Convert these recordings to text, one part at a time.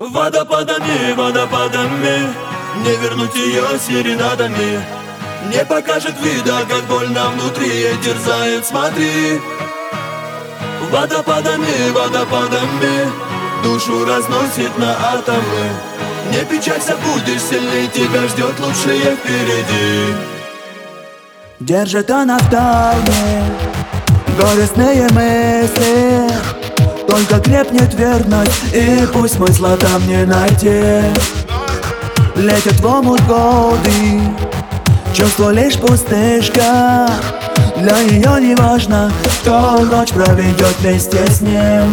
Водопадами, водопадами Не вернуть ее серенадами. Не покажет вида, как больно внутри терзает, смотри. Водопадами, водопадами Душу разносит на атомы. Не печалься, будешь сильней Тебя ждет лучшее впереди. Держит она в тайне Горестные мысли Только крепнет верность И пусть смысла там не найти Летят в омут годы Чувство лишь пустышка. Для нее не важно Кто ночь проведет вместе с ним.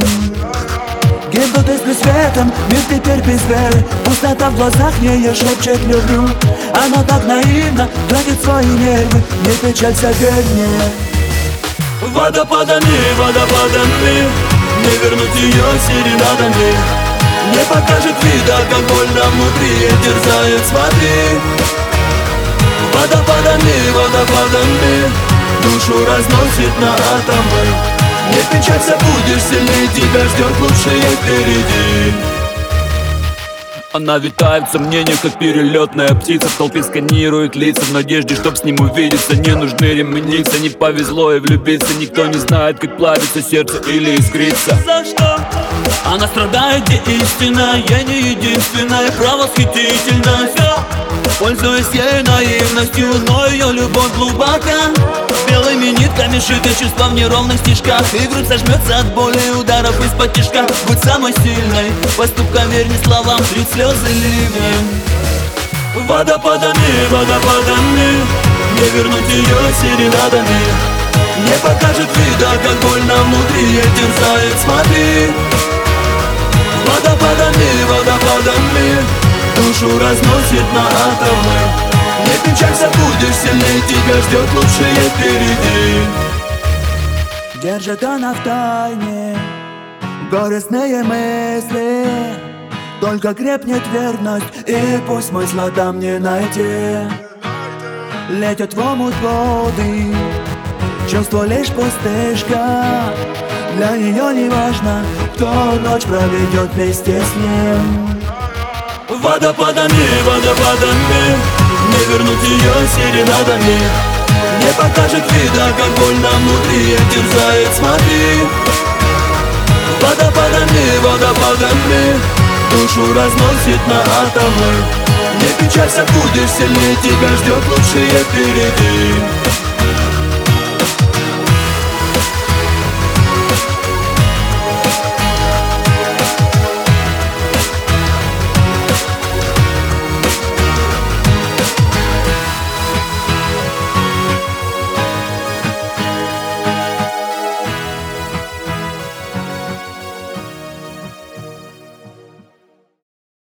Гибнут искры светом, мир теперь без веры. Пустота в глазах ее шепчет люблю. Она так наивна, тратит свои нервы. Не печалься, верь мне Водопадами, водопадами Не вернуть ее серенадами Не покажет вида, как больно внутри ей терзает, смотри. Водопадами, водопадами Душу разносит на атомы. Не печалься, будешь сильнее, тебя ждет лучшее впереди она витает в сомнениях, как перелетная птица. В толпе сканирует лица в надежде, чтоб с ним увидеться. Не нужны ремниться, не повезло и влюбиться. Никто не знает, как плавится сердце или искрится. За что? Она страдает, где истина? Я не единственная, правосхитительна Пользуясь ей наивностью, но ее любовь глубока. Белыми нитками шиты чувства в неровных стишках И грудь сожмется от боли ударов из-под тишка Будь самой сильной, поступкам верь не словам Трить слезы ливнем Водопадами, водопадами Не вернуть ее серенадами. Не покажет вида, как больно внутри ей терзает, смотри. Водопадами, водопадами Душу разносит на атомы не печалься, будешь сильнее, тебя ждет лучшее впереди. Держит она в тайне горестные мысли. Только крепнет верность, и пусть смысла там не найти Летят в омут воды, чувство лишь пустышка. Для нее не важно, кто ночь проведет вместе с ним. Водопадами, водопадами вернуть ее серенадами Не покажет вида, как больно внутри ей терзает, смотри. Водопадами, водопадами Душу разносит на атомы. Не печалься, будешь сильнее Тебя ждет лучшее впереди